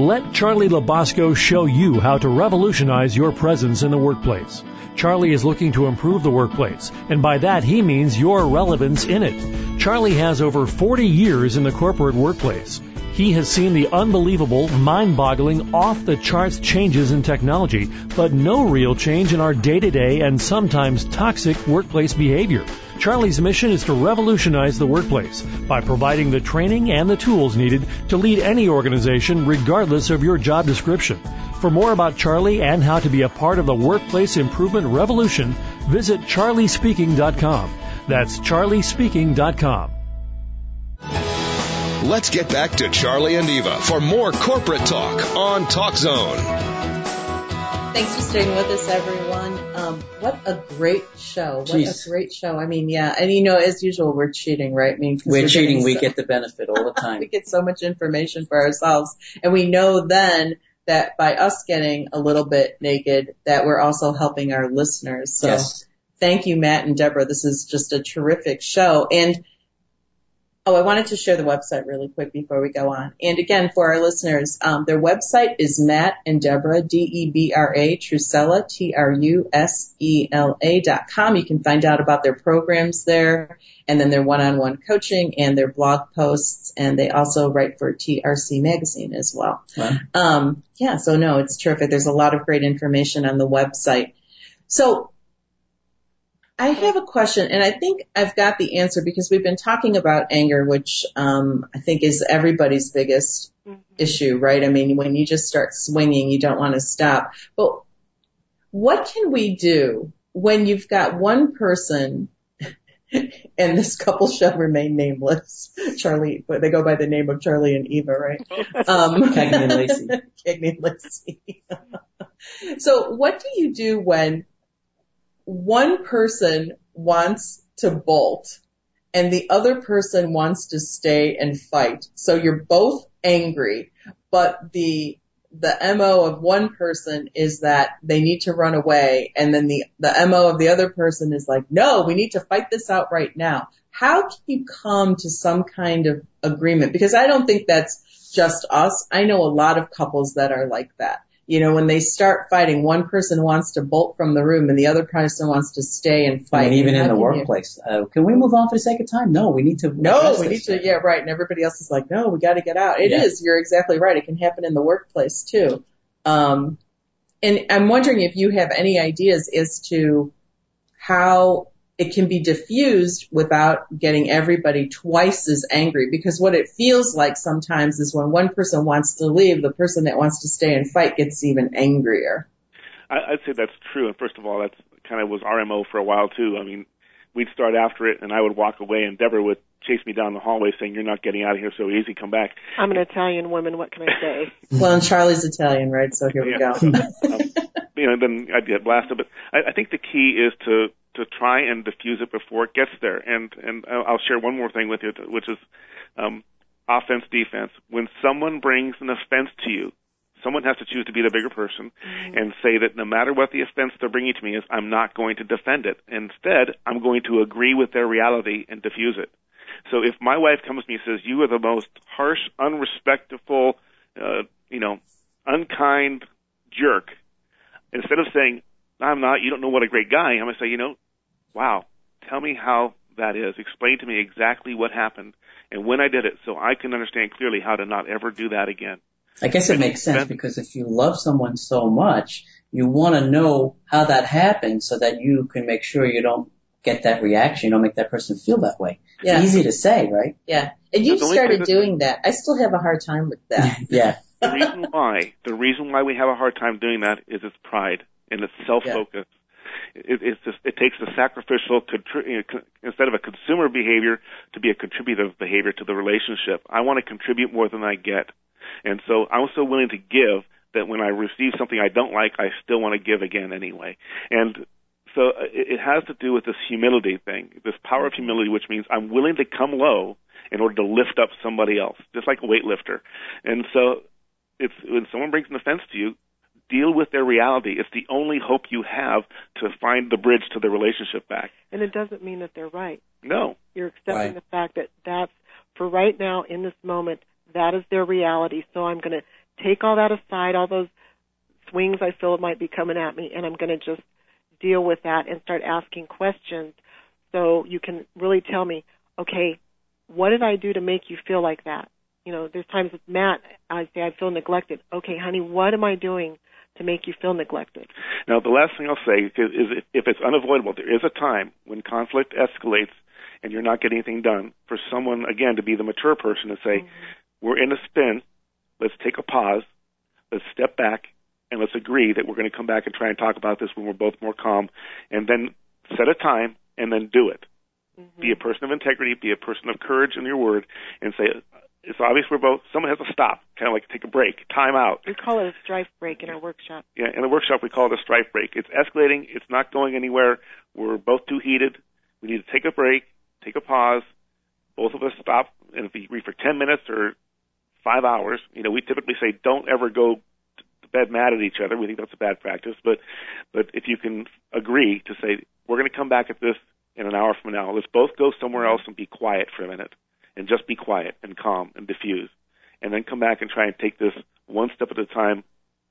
Let Charlie Labasco show you how to revolutionize your presence in the workplace. Charlie is looking to improve the workplace, and by that he means your relevance in it. Charlie has over 40 years in the corporate workplace. He has seen the unbelievable, mind-boggling, off-the-charts changes in technology, but no real change in our day-to-day and sometimes toxic workplace behavior. Charlie's mission is to revolutionize the workplace by providing the training and the tools needed to lead any organization regardless of your job description. For more about Charlie and how to be a part of the workplace improvement revolution, visit charliespeaking.com. That's charliespeaking.com. Let's get back to Charlie and Eva for more corporate talk on Talk Zone. Thanks for staying with us, everyone. Um, what a great show! What Jeez. a great show. I mean, yeah, and you know, as usual, we're cheating, right? I mean, 'cause We're cheating. We so- get the benefit all the time. we get so much information for ourselves, and we know then that by us getting a little bit naked, that we're also helping our listeners. So Yes. thank you, Matt and Deborah. This is just a terrific show. And oh, I wanted to share the website really quick before we go on. And again, for our listeners, um, their website is Matt and Deborah, D-E-B-R-A, Trusella, T-R-U-S-E-L-A dot com. You can find out about their programs there and then their one-on-one coaching and their blog posts. And they also write for TRC magazine as well. Wow. Um, yeah, so no, it's terrific. There's a lot of great information on the website. So I have a question, and I think I've got the answer because we've been talking about anger, which um, I think is everybody's biggest issue, right? I mean, when you just start swinging, you don't want to stop. But what can we do when you've got one person, and this couple shall remain nameless, Charlie, but they go by the name of Charlie and Eva, right? Um, Cagney and Lacey. Cagney and Lacey. so what do you do when one person wants to bolt and the other person wants to stay and fight? So you're both angry, but the the MO of one person is that they need to run away and then the, the MO of the other person is like, no, we need to fight this out right now. How can you come to some kind of agreement? Because I don't think that's just us. I know a lot of couples that are like that. You know, when they start fighting, one person wants to bolt from the room and the other person wants to stay and I fight. mean, even And in the workplace. Uh, can we move on for the sake of time? No, we need to. no, we need to, yeah, right. And everybody else is like, no, we got to get out. It is. Yeah. You're exactly right. It can happen in the workplace too. Um, and I'm wondering if you have any ideas as to how it can be diffused without getting everybody twice as angry. Because what it feels like sometimes is when one person wants to leave, the person that wants to stay and fight gets even angrier. I, I'd say that's true. And first of all, that's kind of was our MO for a while too. I mean, we'd start after it, and I would walk away, and Deborah would chase me down the hallway saying, "You're not getting out of here so easy. Come back." I'm an Italian woman. What can I say? Well, and Charlie's Italian, right? So here we Yeah. go. um, you know, then I'd get blasted. But I, I think the key is to to try and diffuse it before it gets there. And and I'll I'll share one more thing with you, which is um, offense defense. When someone brings an offense to you, someone has to choose to be the bigger person and say that no matter what the offense they're bringing to me is, I'm not going to defend it. Instead, I'm going to agree with their reality and diffuse it. So if my wife comes to me and says, "You are the most harsh, unrespectful, uh, you know, unkind jerk," instead of saying, "I'm not," you don't know what a great guy. I'm gonna say, you know, wow, tell me how that is. Explain to me exactly what happened and when I did it, so I can understand clearly how to not ever do that again. I guess it makes sense because if you love someone so much, you want to know how that happened so that you can make sure you don't get that reaction, you don't make that person feel that way. Yeah. Easy to say, right? Yeah. And you But the only started doing that. I still have a hard time with that. Yeah. The reason why, the reason why we have a hard time doing that is it's pride and it's self-focus. It, it's just, it takes the sacrificial, contri- you know, co- instead of a consumer behavior, to be a contributive behavior to the relationship. I want to contribute more than I get. And so I'm so willing to give that when I receive something I don't like, I still want to give again anyway. And so uh, it, it has to do with this humility thing, this power of humility, which means I'm willing to come low in order to lift up somebody else, just like a weightlifter. And so it's when someone brings an offense to you, deal with their reality. It's the only hope you have to find the bridge to the relationship back. And it doesn't mean that they're right. No. You're accepting Right. the fact that that's for right now in this moment. That is their reality. So I'm going to take all that aside, all those swings I feel might be coming at me, and I'm going to just deal with that and start asking questions. So you can really tell me, okay, what did I do to make you feel like that? You know, there's times with Matt, I say I feel neglected. Okay, honey, what am I doing to make you feel neglected? Now, the last thing I'll say is if it's unavoidable, there is a time when conflict escalates and you're not getting anything done for someone, again, to be the mature person and say, mm-hmm. we're in a spin, let's take a pause, let's step back, and let's agree that we're going to come back and try and talk about this when we're both more calm, and then set a time and then do it. Mm-hmm. Be a person of integrity. Be a person of courage in your word, and say it's obvious we're both. Someone has to stop, kind of like take a break, time out. We call it a strife break in our workshop. Yeah, in the workshop we call it a strife break. It's escalating. It's not going anywhere. We're both too heated. We need to take a break, take a pause. Both of us stop, and if we read for 10 minutes or five hours, you know, we typically say don't ever go bed mad at each other. We think that's a bad practice, but but if you can agree to say we're going to come back at this in an hour from now, let's both go somewhere else and be quiet for a minute and just be quiet and calm and diffuse, and then come back and try and take this one step at a time,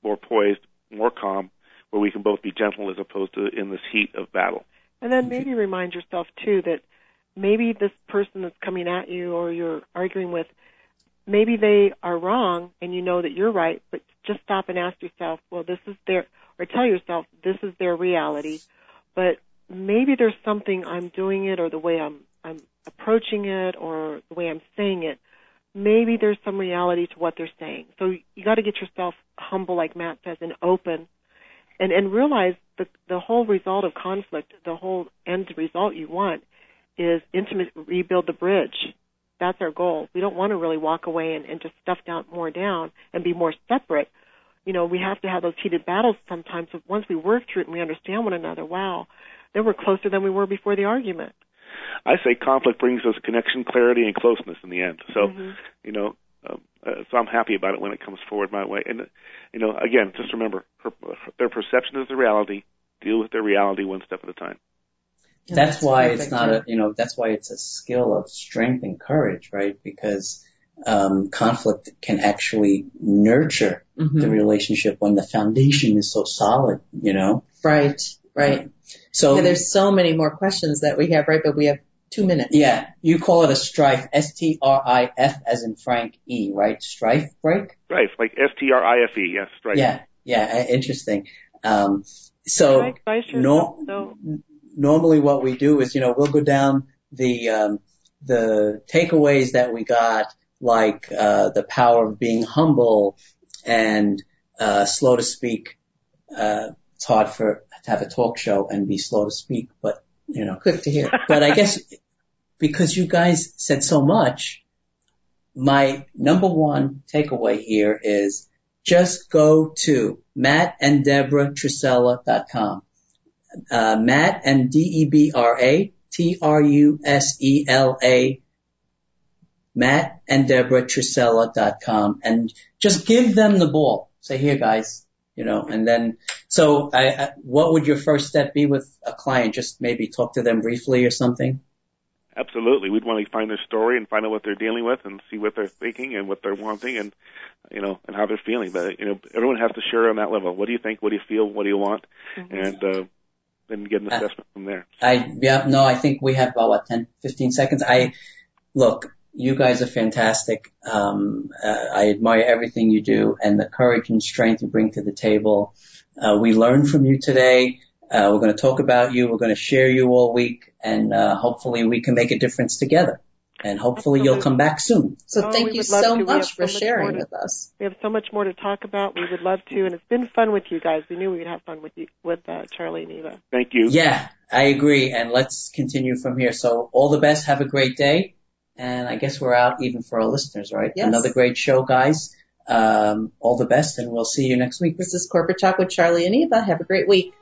more poised, more calm, where we can both be gentle as opposed to in this heat of battle. And then maybe remind yourself too that maybe this person that's coming at you or you're arguing with, maybe they are wrong and you know that you're right, but just stop and ask yourself, well, this is their, or tell yourself this is their reality, but maybe there's something I'm doing it or the way I'm I'm approaching it or the way I'm saying it, maybe there's some reality to what they're saying. So you got to get yourself humble, like Matt says, and open, and and realize the the whole result of conflict, the whole end result you want, is intimate. Rebuild the bridge. That's our goal. We don't want to really walk away and, and just stuff down more down and be more separate. You know, we have to have those heated battles sometimes. But once we work through it and we understand one another, wow, then we're closer than we were before the argument. I say conflict brings us connection, clarity, and closeness in the end. So, mm-hmm. you know, um, uh, so I'm happy about it when it comes forward my way. And, you know, again, just remember, her, their perception is the reality. Deal with their reality one step at a time. That's why it's not a, you know, that's why it's a skill of strength and courage, right? Because um, conflict can actually nurture mm-hmm. the relationship when the foundation is so solid, you know? Right, right. So yeah, there's so many more questions that we have, right? But we have two minutes. Yeah, you call it a strife, S-T-R-I-F as in Frank E, right? Strife break? Strife, like S-T-R-I-F-E, yes, strife. Yeah, yeah, interesting. Um, so, no, normally what we do is, you know, we'll go down the, um, the takeaways that we got, like, uh, the power of being humble and, uh, slow to speak, uh, it's hard for to have a talk show and be slow to speak, but you know, quick to hear. but I guess because you guys said so much, my number one takeaway here is just go to Matt and Deborah Trusella.com. Uh, Matt and D-E-B-R-A T-R-U-S-E-L-A Matt and Deborah Trusella.com and just give them the ball. Say, here guys, you know, and then, so I, I, what would your first step be with a client? Just maybe talk to them briefly or something? Absolutely. We'd want to find their story and find out what they're dealing with and see what they're thinking and what they're wanting and, you know, and how they're feeling. But, you know, everyone has to share on that level. What do you think? What do you feel? What do you want? Mm-hmm. And, uh, then get an uh, assessment uh, from there. I, yeah, no, I think we have about what, 10, 15 seconds. I, look, you guys are fantastic. Um, uh, I admire everything you do and the courage and strength you bring to the table. Uh, we learned from you today. Uh, we're going to talk about you. We're going to share you all week, and uh, hopefully we can make a difference together. And hopefully you'll come back soon. So oh, thank you so much for so sharing to, with us. We have so much more to talk about. We would love to, and it's been fun with you guys. We knew we would have fun with you, with uh, Charlie and Eva. Thank you. Yeah, I agree. And let's continue from here. So all the best. Have a great day. And I guess we're out even for our listeners, right? Yes. Another great show, guys. Um, all the best, and we'll see you next week. This is Corporate Talk with Charlie and Eva. Have a great week.